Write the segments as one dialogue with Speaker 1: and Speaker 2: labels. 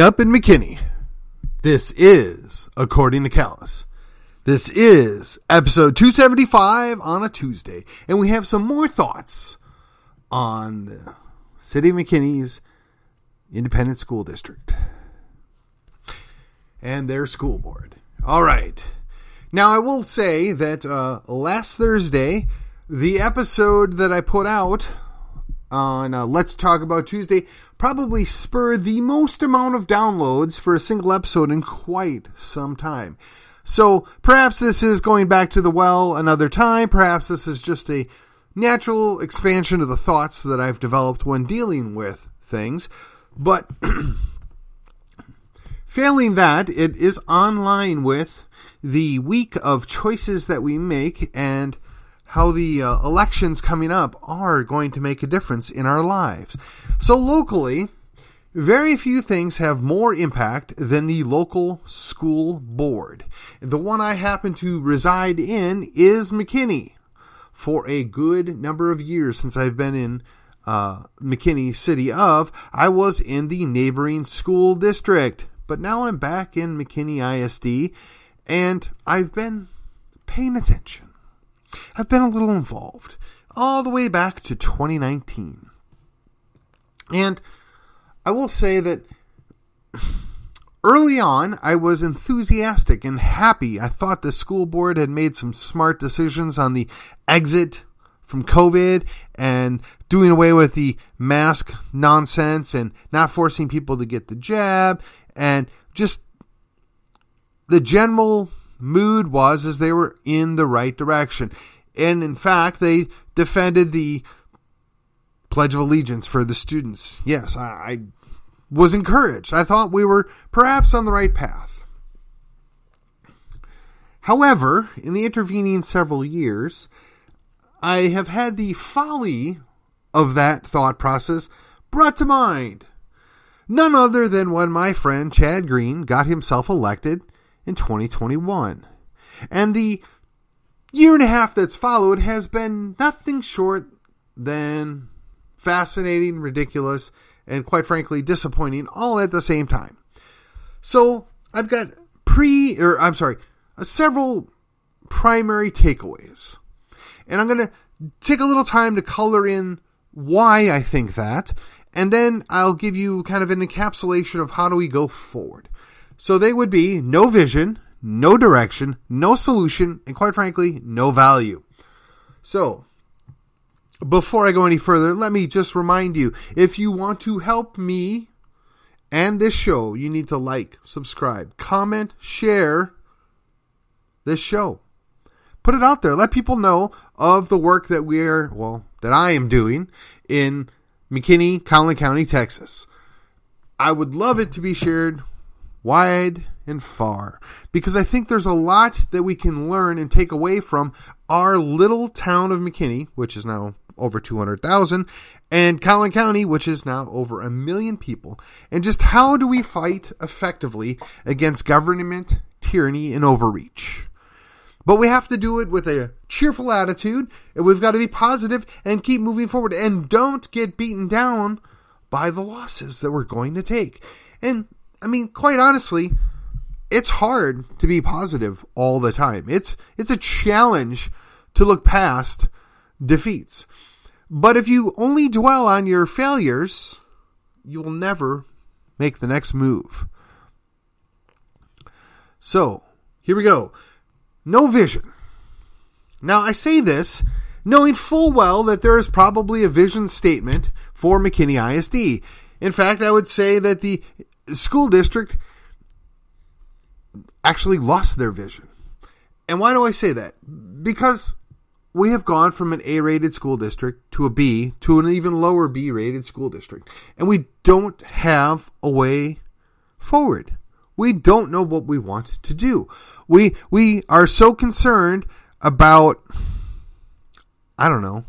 Speaker 1: Up in McKinney. This is According to Callus. This is episode 275 on a Tuesday, and we have some more thoughts on the City of McKinney's Independent School District and their school board. All right. Now, I will say that uh, last Thursday, the episode that I put out on uh, Let's Talk About Tuesday probably spurred the most amount of downloads for a single episode in quite some time. So perhaps this is going back to the well another time. Perhaps this is just a natural expansion of the thoughts that I've developed when dealing with things. But failing that, it is online with the week of choices that we make and how the uh, elections coming up are going to make a difference in our lives. So, locally, very few things have more impact than the local school board. The one I happen to reside in is McKinney. For a good number of years since I've been in uh, McKinney City of, I was in the neighboring school district. But now I'm back in McKinney ISD and I've been paying attention. I've been a little involved all the way back to 2019. And I will say that early on, I was enthusiastic and happy. I thought the school board had made some smart decisions on the exit from COVID and doing away with the mask nonsense and not forcing people to get the jab and just the general mood was as they were in the right direction. And in fact, they defended the Pledge of Allegiance for the students. Yes, I, I was encouraged. I thought we were perhaps on the right path. However, in the intervening several years, I have had the folly of that thought process brought to mind. None other than when my friend Chad Green got himself elected in 2021. And the year and a half that's followed has been nothing short than fascinating, ridiculous, and quite frankly disappointing all at the same time. So I've got pre, or I'm sorry, uh, several primary takeaways. And I'm going to take a little time to color in why I think that, and then I'll give you kind of an encapsulation of how do we go forward. So they would be no vision, no direction, no solution, and quite frankly, no value. So, before I go any further, let me just remind you if you want to help me and this show, you need to like, subscribe, comment, share this show. Put it out there. Let people know of the work that we're, well, that I am doing in McKinney, Collin County, Texas. I would love it to be shared wide and far because I think there's a lot that we can learn and take away from our little town of McKinney, which is now over 200,000, and Collin County, which is now over a million people, and just how do we fight effectively against government tyranny and overreach. But we have to do it with a cheerful attitude, and we've got to be positive and keep moving forward, and don't get beaten down by the losses that we're going to take. And I mean, quite honestly, it's hard to be positive all the time. It's it's a challenge to look past defeats. But if you only dwell on your failures, you will never make the next move. So, here we go. No vision. Now, I say this knowing full well that there is probably a vision statement for McKinney ISD. In fact, I would say that the school district actually lost their vision. And why do I say that? Because we have gone from an A rated school district to a B to an even lower B rated school district. And we don't have a way forward. We don't know what we want to do. We we are so concerned about I don't know.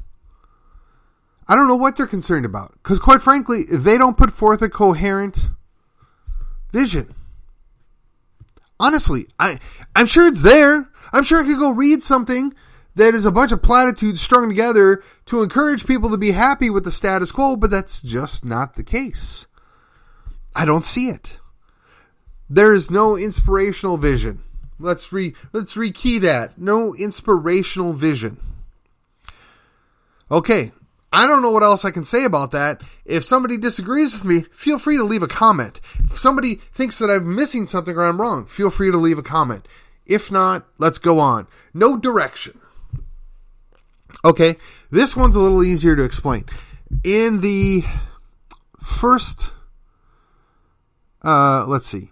Speaker 1: I don't know what they're concerned about cuz quite frankly, they don't put forth a coherent vision. Honestly, I I'm sure it's there. I'm sure I could go read something that is a bunch of platitudes strung together to encourage people to be happy with the status quo, but that's just not the case. I don't see it. There is no inspirational vision. Let's re let's rekey that. No inspirational vision. Okay, I don't know what else I can say about that. If somebody disagrees with me, feel free to leave a comment. If somebody thinks that I'm missing something or I'm wrong, feel free to leave a comment. If not, let's go on. No direction. Okay, this one's a little easier to explain. In the first, uh, let's see,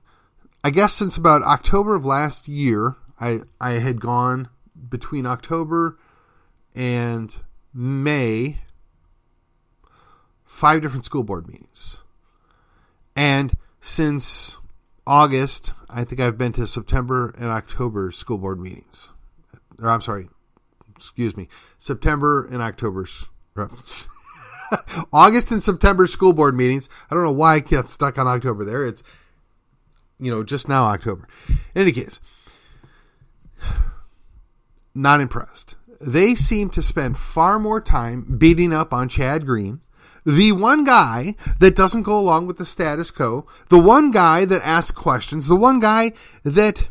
Speaker 1: I guess since about October of last year, I I had gone between October and May five different school board meetings. And since August, I think I've been to September and October school board meetings. Or I'm sorry, excuse me, September and October's. August and September school board meetings. I don't know why I get stuck on October there. It's, you know, just now October. In any case, not impressed. They seem to spend far more time beating up on Chad Green the one guy that doesn't go along with the status quo, the one guy that asks questions, the one guy that,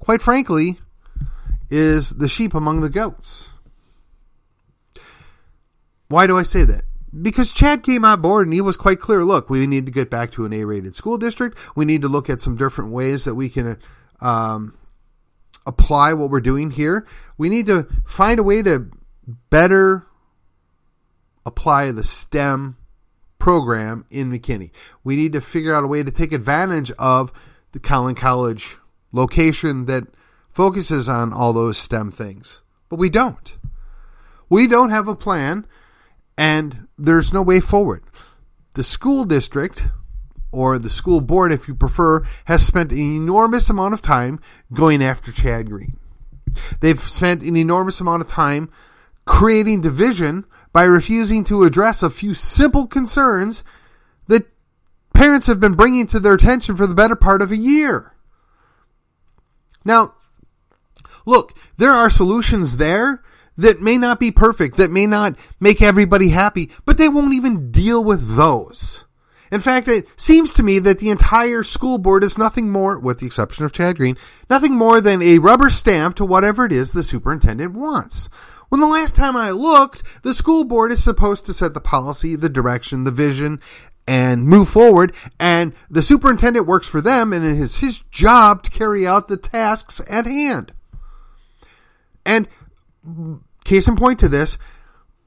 Speaker 1: quite frankly, is the sheep among the goats. Why do I say that? Because Chad came on board and he was quite clear look, we need to get back to an A rated school district. We need to look at some different ways that we can um, apply what we're doing here. We need to find a way to better apply the STEM program in McKinney. We need to figure out a way to take advantage of the Collin College location that focuses on all those STEM things. But we don't. We don't have a plan, and there's no way forward. The school district, or the school board, if you prefer, has spent an enormous amount of time going after Chad Green. They've spent an enormous amount of time creating division by refusing to address a few simple concerns that parents have been bringing to their attention for the better part of a year. Now, look, there are solutions there that may not be perfect, that may not make everybody happy, but they won't even deal with those. In fact, it seems to me that the entire school board is nothing more, with the exception of Chad Green, nothing more than a rubber stamp to whatever it is the superintendent wants. When the last time I looked, the school board is supposed to set the policy, the direction, the vision, and move forward, and the superintendent works for them, and it is his job to carry out the tasks at hand. And case in point to this,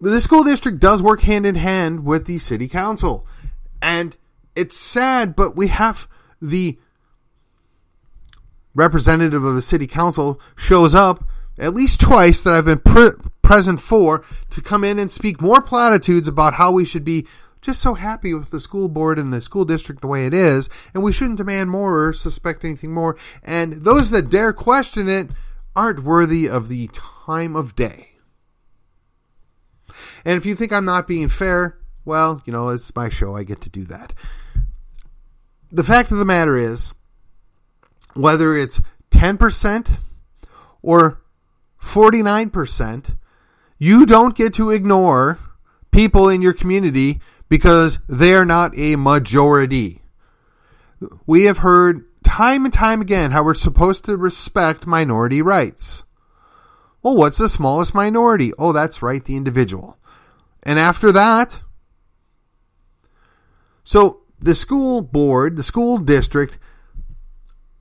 Speaker 1: the school district does work hand in hand with the city council. And it's sad, but we have the representative of the city council shows up at least twice that I've been present for to come in and speak more platitudes about how we should be just so happy with the school board and the school district the way it is, and we shouldn't demand more or suspect anything more. And those that dare question it aren't worthy of the time of day. And if you think I'm not being fair, well, you know, it's my show. I get to do that. The fact of the matter is, whether it's 10% or 49%, you don't get to ignore people in your community because they're not a majority. We have heard time and time again how we're supposed to respect minority rights. Well, what's the smallest minority? Oh, that's right, the individual. And after that, so the school board, the school district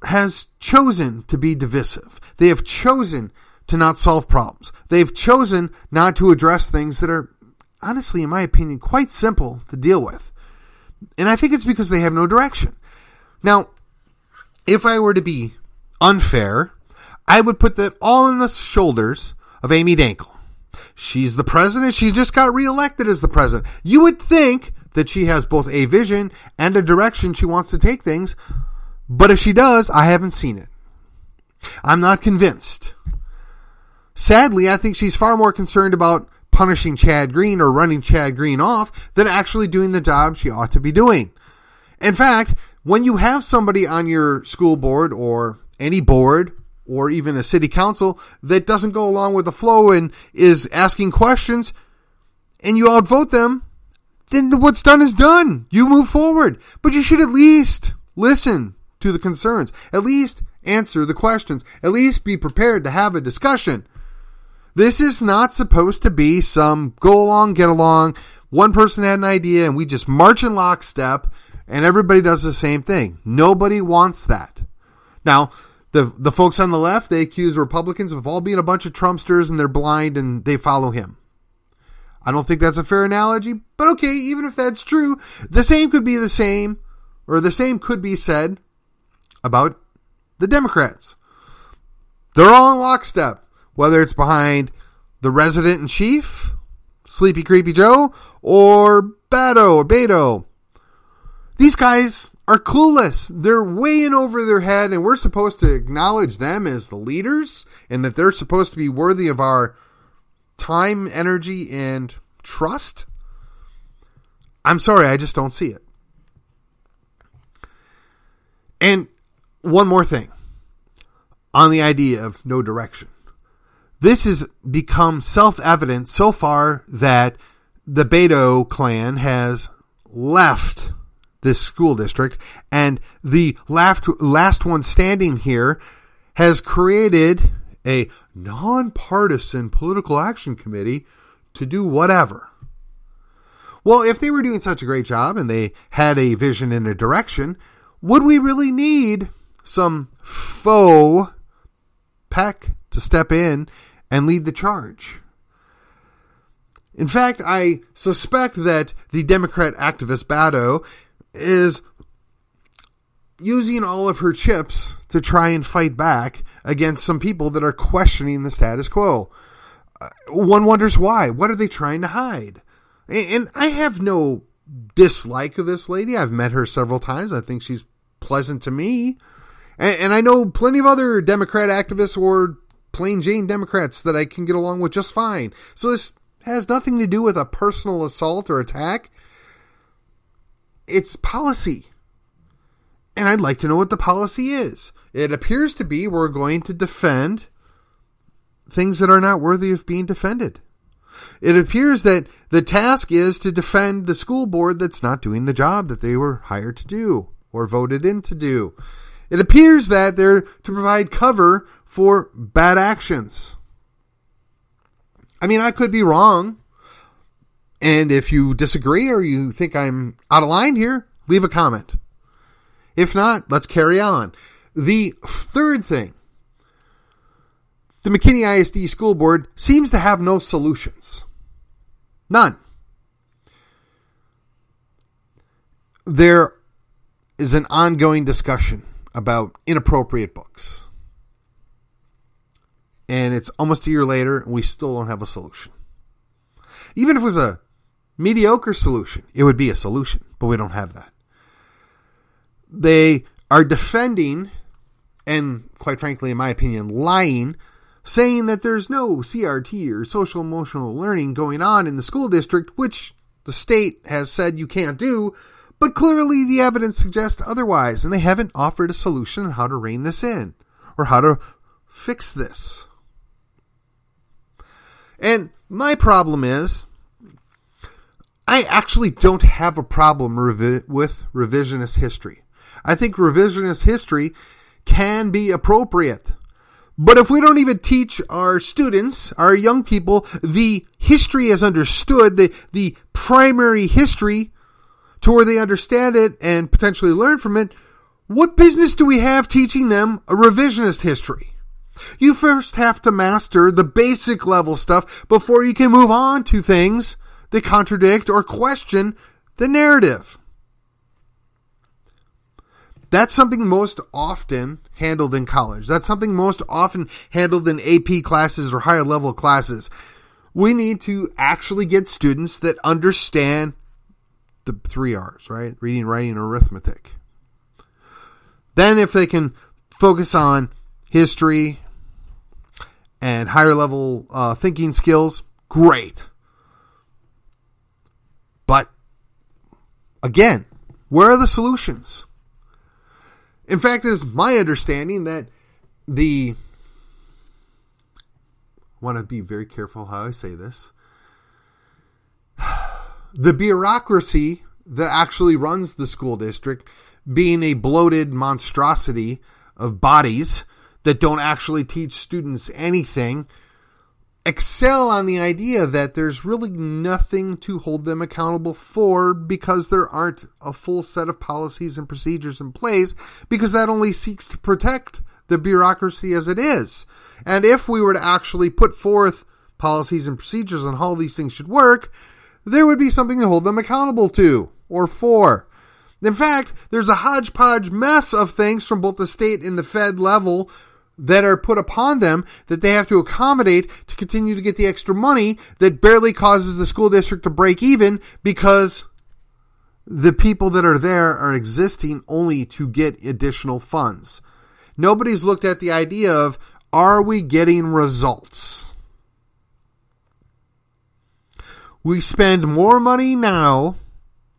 Speaker 1: has chosen to be divisive. They have chosen to not solve problems. They've chosen not to address things that are, honestly, in my opinion, quite simple to deal with. And I think it's because they have no direction. Now, if I were to be unfair, I would put that all on the shoulders of Amy Dankel. She's the president. She just got reelected as the president. You would think that she has both a vision and a direction she wants to take things, but if she does, I haven't seen it. I'm not convinced. Sadly, I think she's far more concerned about punishing Chad Green or running Chad Green off than actually doing the job she ought to be doing. In fact, when you have somebody on your school board or any board or even a city council that doesn't go along with the flow and is asking questions and you outvote them, then what's done is done. You move forward. But you should at least listen to the concerns, at least answer the questions, at least be prepared to have a discussion. This is not supposed to be some go along, get along. One person had an idea and we just march in lockstep and everybody does the same thing. Nobody wants that. Now, the the folks on the left, they accuse Republicans of all being a bunch of Trumpsters and they're blind and they follow him. I don't think that's a fair analogy, but okay, even if that's true, the same could be the same, or the same could be said about the Democrats. They're all in lockstep, whether it's behind the resident in chief, Sleepy Creepy Joe, or Beto or Beto. These guys are clueless. They're way in over their head, and we're supposed to acknowledge them as the leaders and that they're supposed to be worthy of our time, energy, and trust? I'm sorry, I just don't see it. And one more thing on the idea of no direction. This has become self evident so far that the Beto clan has left this school district, and the last, last one standing here has created a nonpartisan political action committee to do whatever. Well, if they were doing such a great job and they had a vision and a direction, would we really need some faux peck to step in and lead the charge? In fact, I suspect that the Democrat activist Bado is using all of her chips to try and fight back against some people that are questioning the status quo. Uh, one wonders why. What are they trying to hide? And I have no dislike of this lady. I've met her several times. I think she's pleasant to me. And I know plenty of other Democrat activists or plain Jane Democrats that I can get along with just fine. So this has nothing to do with a personal assault or attack. It's policy. And I'd like to know what the policy is. It appears to be we're going to defend things that are not worthy of being defended. It appears that the task is to defend the school board that's not doing the job that they were hired to do or voted in to do. It appears that they're to provide cover for bad actions. I mean, I could be wrong. And if you disagree or you think I'm out of line here, leave a comment. If not, let's carry on. The third thing the McKinney ISD School Board seems to have no solutions. None. There is an ongoing discussion about inappropriate books. And it's almost a year later, and we still don't have a solution. Even if it was a mediocre solution, it would be a solution, but we don't have that they are defending and quite frankly in my opinion lying saying that there's no CRT or social emotional learning going on in the school district which the state has said you can't do but clearly the evidence suggests otherwise and they haven't offered a solution on how to rein this in or how to fix this and my problem is I actually don't have a problem revi- with revisionist history. I think revisionist history can be appropriate. But if we don't even teach our students, our young people, the history as understood, the, the primary history to where they understand it and potentially learn from it, what business do we have teaching them a revisionist history? You first have to master the basic level stuff before you can move on to things that contradict or question the narrative. That's something most often handled in college. That's something most often handled in AP classes or higher level classes. We need to actually get students that understand the three R's, right? Reading, writing, arithmetic. Then, if they can focus on history and higher level uh, thinking skills, great. But again, where are the solutions? In fact, it's my understanding that the I want to be very careful how I say this. the bureaucracy that actually runs the school district being a bloated monstrosity of bodies that don't actually teach students anything excel on the idea that there's really nothing to hold them accountable for because there aren't a full set of policies and procedures in place because that only seeks to protect the bureaucracy as it is. And if we were to actually put forth policies and procedures on how these things should work, there would be something to hold them accountable to or for. In fact, there's a hodgepodge mess of things from both the state and the Fed level that are put upon them that they have to accommodate to continue to get the extra money that barely causes the school district to break even because the people that are there are existing only to get additional funds. Nobody's looked at the idea of are we getting results? We spend more money now,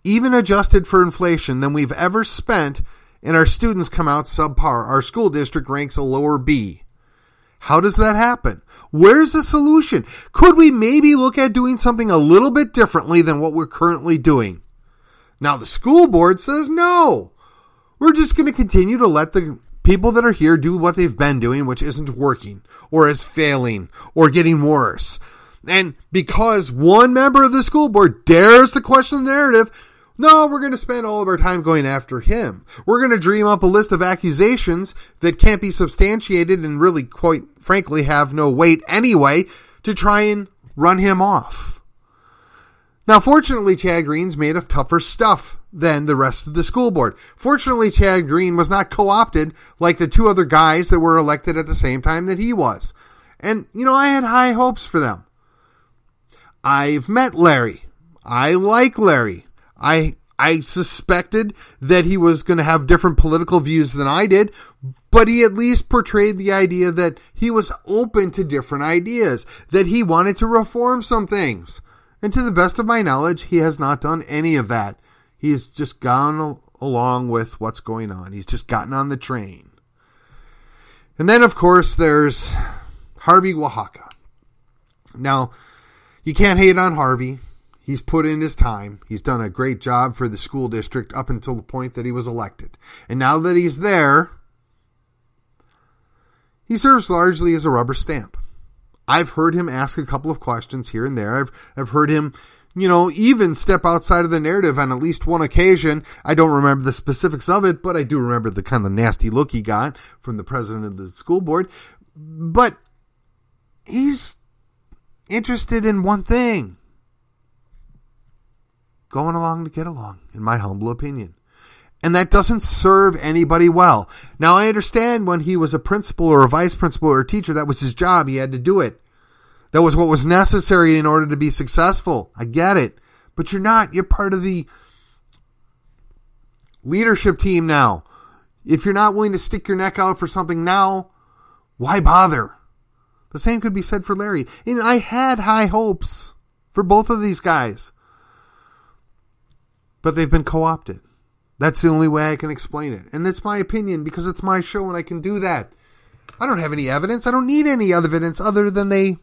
Speaker 1: even adjusted for inflation, than we've ever spent and our students come out subpar. Our school district ranks a lower B. How does that happen? Where's the solution? Could we maybe look at doing something a little bit differently than what we're currently doing? Now, the school board says no. We're just going to continue to let the people that are here do what they've been doing, which isn't working, or is failing, or getting worse. And because one member of the school board dares to question the narrative, no, we're going to spend all of our time going after him. We're going to dream up a list of accusations that can't be substantiated and really, quite frankly, have no weight anyway to try and run him off. Now, fortunately, Chad Green's made of tougher stuff than the rest of the school board. Fortunately, Chad Green was not co opted like the two other guys that were elected at the same time that he was. And, you know, I had high hopes for them. I've met Larry. I like Larry. I I suspected that he was going to have different political views than I did, but he at least portrayed the idea that he was open to different ideas, that he wanted to reform some things. And to the best of my knowledge, he has not done any of that. He's just gone along with what's going on. He's just gotten on the train. And then, of course, there's Harvey Oaxaca. Now, you can't hate on Harvey. He's put in his time. He's done a great job for the school district up until the point that he was elected. And now that he's there, he serves largely as a rubber stamp. I've heard him ask a couple of questions here and there. I've, I've heard him, you know, even step outside of the narrative on at least one occasion. I don't remember the specifics of it, but I do remember the kind of nasty look he got from the president of the school board. But he's interested in one thing going along to get along, in my humble opinion. And that doesn't serve anybody well. Now, I understand when he was a principal or a vice principal or a teacher, that was his job. He had to do it. That was what was necessary in order to be successful. I get it. But you're not. You're part of the leadership team now. If you're not willing to stick your neck out for something now, why bother? The same could be said for Larry. And I had high hopes for both of these guys but they've been co opted. That's the only way I can explain it. And that's my opinion because it's my show and I can do that. I don't have any evidence. I don't need any evidence other than they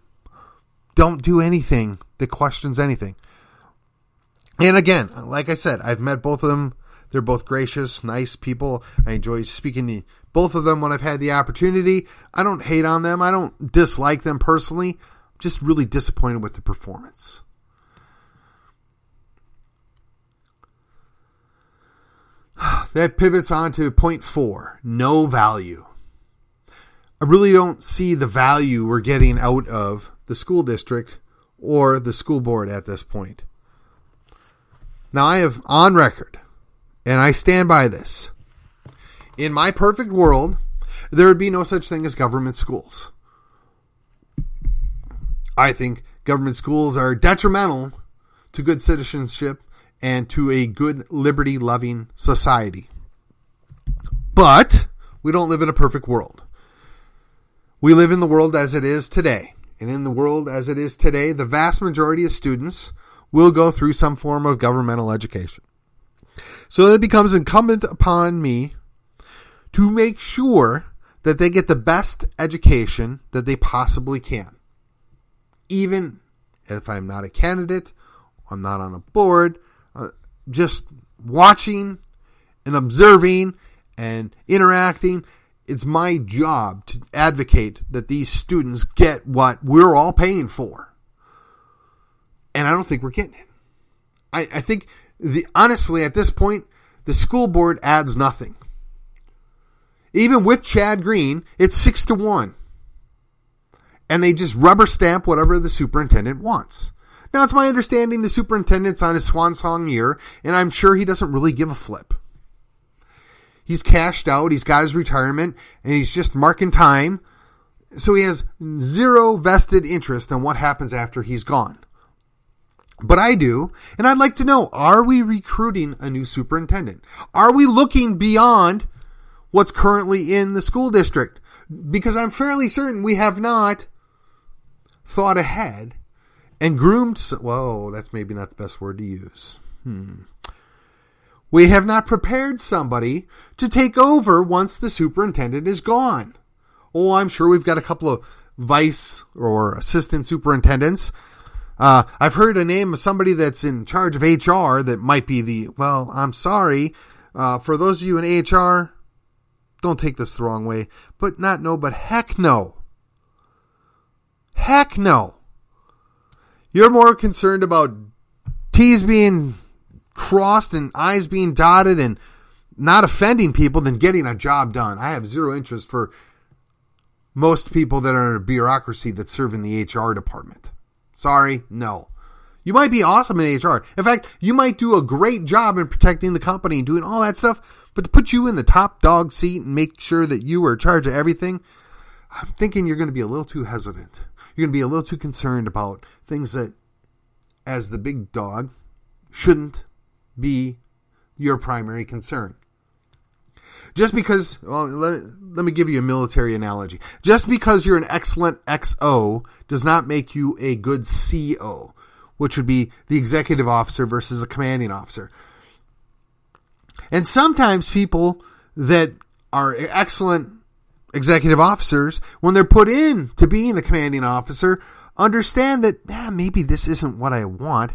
Speaker 1: don't do anything that questions anything. And again, like I said, I've met both of them. They're both gracious, nice people. I enjoy speaking to both of them when I've had the opportunity. I don't hate on them. I don't dislike them personally. I'm just really disappointed with the performance. that pivots on to point four no value. I really don't see the value we're getting out of the school district or the school board at this point. Now, I have on record, and I stand by this. In my perfect world, there would be no such thing as government schools. I think government schools are detrimental to good citizenship and to a good liberty loving society. But we don't live in a perfect world. We live in the world as it is today. And in the world as it is today, the vast majority of students will go through some form of governmental education. So it becomes incumbent upon me to make sure that they get the best education that they possibly can. Even if I'm not a candidate I'm not on a board. Just watching and observing and interacting. It's my job to advocate that these students get what we're all paying for. And I don't think we're getting it. I, I think the honestly at this point, the school board adds nothing. Even with Chad Green, it's six to one. And they just rubber stamp whatever the superintendent wants. Now, it's my understanding the superintendent's on his swan song year, and I'm sure he doesn't really give a flip. He's cashed out, he's got his retirement, and he's just marking time. So he has zero vested interest in what happens after he's gone. But I do, and I'd like to know are we recruiting a new superintendent? Are we looking beyond what's currently in the school district? Because I'm fairly certain we have not thought ahead and groomed. Whoa, that's maybe not the best word to use. Hmm. We have not prepared somebody to take over once the superintendent is gone. Oh, I'm sure we've got a couple of vice or assistant superintendents uh, I've heard a name of somebody that's in charge of HR that might be the, well, I'm sorry. Uh, for those of you in HR, don't take this the wrong way, but not no, but heck no. Heck no. You're more concerned about T's being crossed and I's being dotted and not offending people than getting a job done. I have zero interest for most people that are in a bureaucracy that serve in the HR department. Sorry, no. You might be awesome in HR. In fact, you might do a great job in protecting the company and doing all that stuff, but to put you in the top dog seat and make sure that you are in charge of everything, I'm thinking you're going to be a little too hesitant. You're going to be a little too concerned about things that, as the big dog, shouldn't be your primary concern. Just because, well, let, let me give you a military analogy. Just because you're an excellent XO does not make you a good CO, which would be the executive officer versus a commanding officer. And sometimes people that are excellent executive officers, when they're put in to being a commanding officer, understand that maybe this isn't what I want,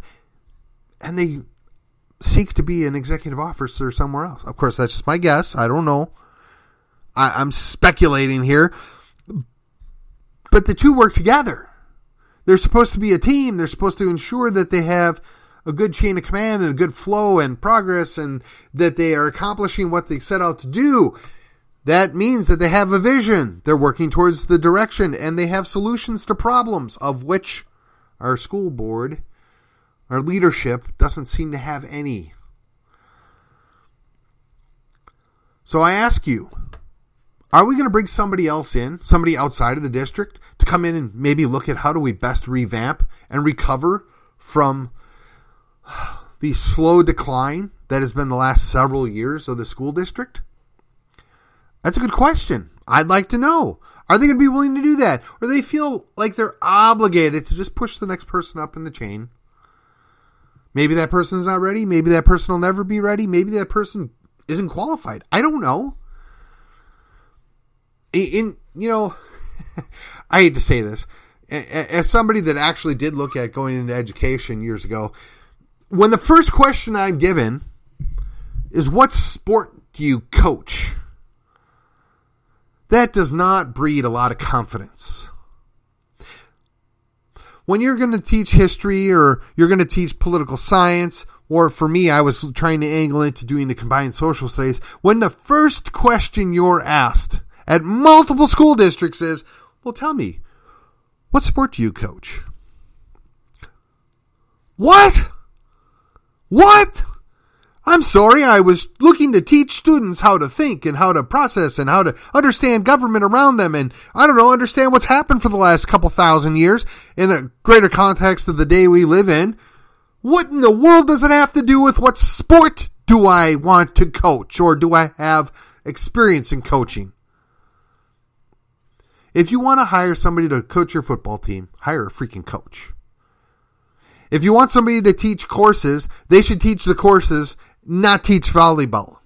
Speaker 1: and they seek to be an executive officer somewhere else. Of course, that's just my guess. I don't know. I, am speculating here. But the two work together. They're supposed to be a team. They're supposed to ensure that they have a good chain of command and a good flow and progress and that they are accomplishing what they set out to do. That means that they have a vision. They're working towards the direction and they have solutions to problems, of which our school board our leadership doesn't seem to have any. So I ask you, are we going to bring somebody else in, somebody outside of the district, to come in and maybe look at how do we best revamp and recover from the slow decline that has been the last several years of the school district? That's a good question. I'd like to know. Are they going to be willing to do that? Or they feel like they're obligated to just push the next person up in the chain Maybe that person's not ready. Maybe that person will never be ready. Maybe that person isn't qualified. I don't know. In, you know, I hate to say this. As somebody that actually did look at going into education years ago, when the first question I'm given is what sport do you coach? That does not breed a lot of confidence when you're going to teach history or you're going to teach political science, or for me, I was trying to angle into doing the combined social studies, when the first question you're asked at multiple school districts is, well, tell me, what sport do you coach? What? What? I'm sorry, I was looking to teach students how to think and how to process and how to understand government around them and, I don't know, understand what's happened for the last couple thousand years in the greater context of the day we live in. What in the world does it have to do with what sport do I want to coach or do I have experience in coaching? If you want to hire somebody to coach your football team, hire a freaking coach. If you want somebody to teach courses, they should teach the courses not teach volleyball?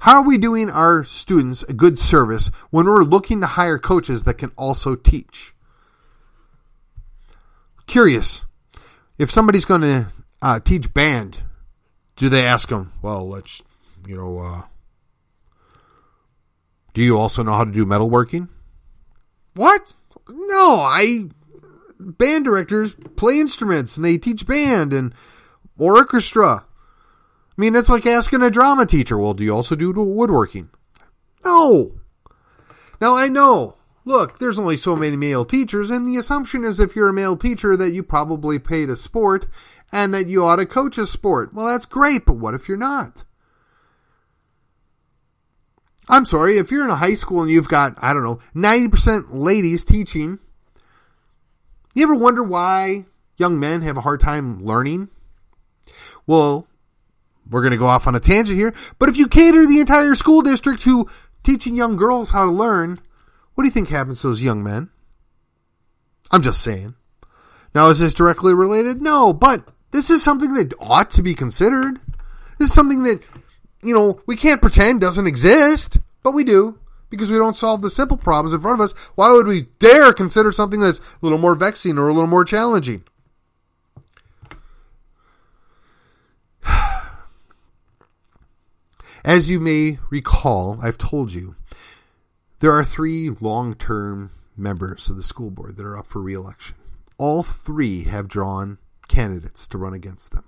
Speaker 1: How are we doing our students a good service when we're looking to hire coaches that can also teach? Curious. If somebody's going to uh, teach band, do they ask them, well, let's, you know, uh, do you also know how to do metalworking? What? No, I. Band directors play instruments and they teach band and orchestra. I mean, it's like asking a drama teacher, well, do you also do woodworking? No. Now, I know, look, there's only so many male teachers, and the assumption is if you're a male teacher that you probably played a sport and that you ought to coach a sport. Well, that's great, but what if you're not? I'm sorry, if you're in a high school and you've got, I don't know, 90% ladies teaching, you ever wonder why young men have a hard time learning? Well, we're going to go off on a tangent here, but if you cater the entire school district to teaching young girls how to learn, what do you think happens to those young men? I'm just saying. Now, is this directly related? No, but this is something that ought to be considered. This is something that, you know, we can't pretend doesn't exist, but we do because we don't solve the simple problems in front of us. Why would we dare consider something that's a little more vexing or a little more challenging? As you may recall, I've told you, there are three long term members of the school board that are up for re election. All three have drawn candidates to run against them.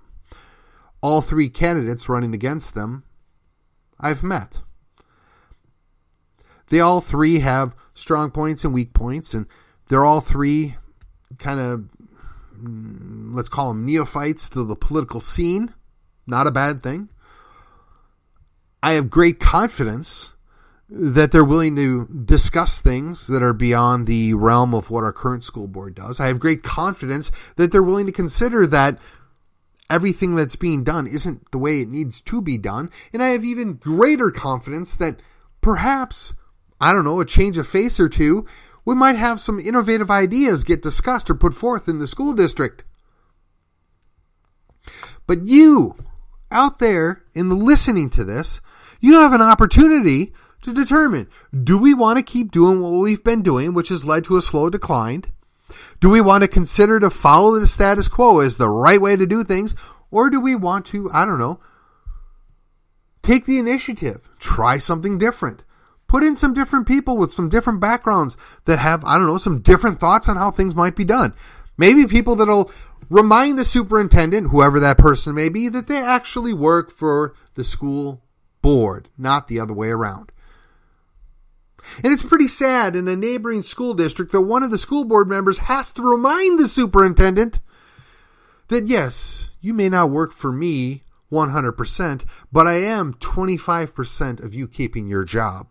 Speaker 1: All three candidates running against them I've met. They all three have strong points and weak points, and they're all three kind of, mm, let's call them neophytes to the political scene. Not a bad thing. I have great confidence that they're willing to discuss things that are beyond the realm of what our current school board does. I have great confidence that they're willing to consider that everything that's being done isn't the way it needs to be done. And I have even greater confidence that perhaps, I don't know, a change of face or two, we might have some innovative ideas get discussed or put forth in the school district. But you, out there in the listening to this, you have an opportunity to determine do we want to keep doing what we've been doing, which has led to a slow decline? Do we want to consider to follow the status quo as the right way to do things? Or do we want to, I don't know, take the initiative, try something different? Put in some different people with some different backgrounds that have, I don't know, some different thoughts on how things might be done. Maybe people that'll remind the superintendent, whoever that person may be, that they actually work for the school board, not the other way around. And it's pretty sad in a neighboring school district that one of the school board members has to remind the superintendent that yes, you may not work for me 100%, but I am 25% of you keeping your job.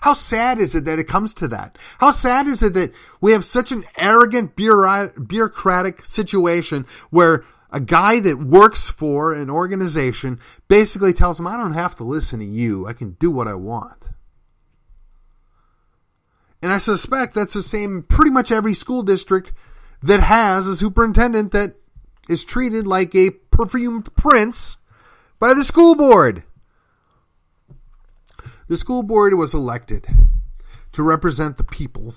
Speaker 1: How sad is it that it comes to that? How sad is it that we have such an arrogant bureaucratic situation where a guy that works for an organization basically tells him, I don't have to listen to you. I can do what I want. And I suspect that's the same pretty much every school district that has a superintendent that is treated like a perfumed prince by the school board. The school board was elected to represent the people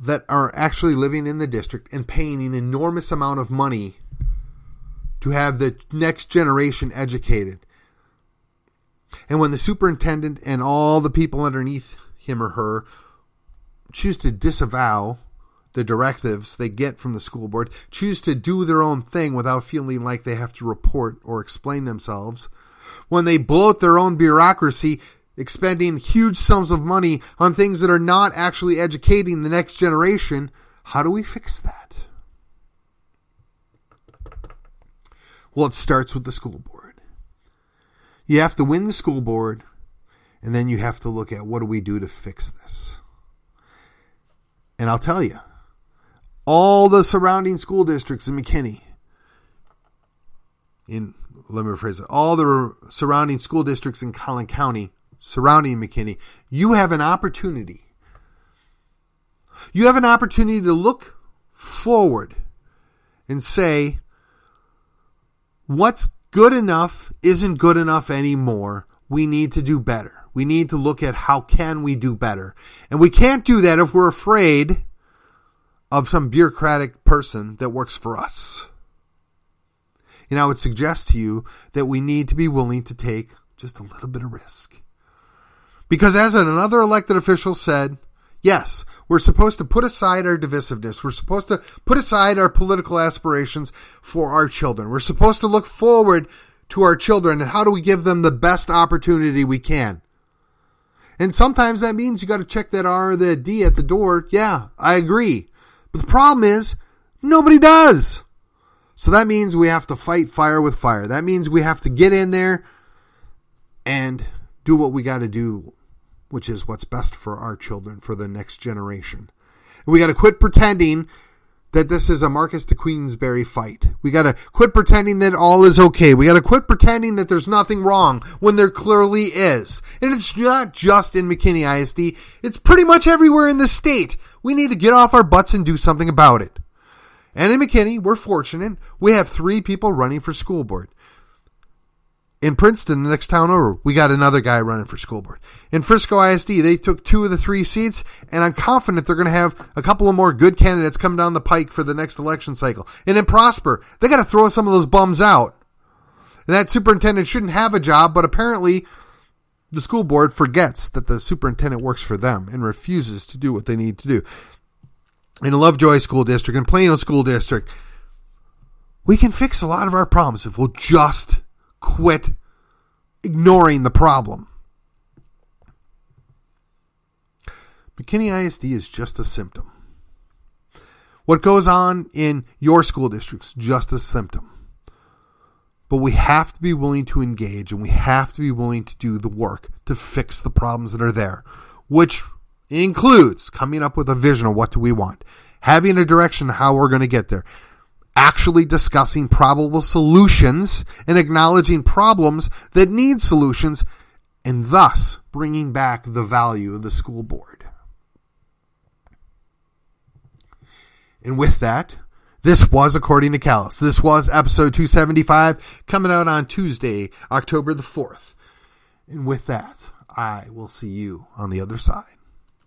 Speaker 1: that are actually living in the district and paying an enormous amount of money to have the next generation educated. And when the superintendent and all the people underneath him or her choose to disavow the directives they get from the school board, choose to do their own thing without feeling like they have to report or explain themselves, when they bloat their own bureaucracy, expending huge sums of money on things that are not actually educating the next generation, how do we fix that? Well, it starts with the school board. You have to win the school board, and then you have to look at what do we do to fix this. And I'll tell you, all the surrounding school districts in McKinney, in let me rephrase it, all the surrounding school districts in Collin County surrounding McKinney, you have an opportunity. You have an opportunity to look forward and say, what's good enough isn't good enough anymore. We need to do better. We need to look at how can we do better. And we can't do that if we're afraid of some bureaucratic person that works for us. And I would suggest to you that we need to be willing to take just a little bit of risk. Because as another elected official said, yes, we're supposed to put aside our divisiveness. We're supposed to put aside our political aspirations for our children. We're supposed to look forward to our children and how do we give them the best opportunity we can. And sometimes that means you got to check that R or that D at the door. Yeah, I agree. But the problem is, nobody does. So that means we have to fight fire with fire. That means we have to get in there and do what we got to do, which is what's best for our children, for the next generation. We got to quit pretending that this is a Marquess de Queensberry fight. We got to quit pretending that all is okay. We got to quit pretending that there's nothing wrong when there clearly is. And it's not just in McKinney ISD, it's pretty much everywhere in the state. We need to get off our butts and do something about it. And in McKinney, we're fortunate. We have three people running for school board. In Princeton, the next town over, we got another guy running for school board. In Frisco ISD, they took two of the three seats, and I'm confident they're going to have a couple of more good candidates come down the pike for the next election cycle. And in Prosper, they got to throw some of those bums out. And that superintendent shouldn't have a job, but apparently the school board forgets that the superintendent works for them and refuses to do what they need to do. In Lovejoy School District and Plano School District, we can fix a lot of our problems if we'll just quit ignoring the problem. McKinney ISD is just a symptom. What goes on in your school districts just a symptom. But we have to be willing to engage and we have to be willing to do the work to fix the problems that are there, which includes coming up with a vision of what do we want, having a direction how we're going to get there, actually discussing probable solutions and acknowledging problems that need solutions, and thus bringing back the value of the school board. And with that, this was According to Callus. This was episode 275 coming out on Tuesday, October the 4th. And with that, I will see you on the other side.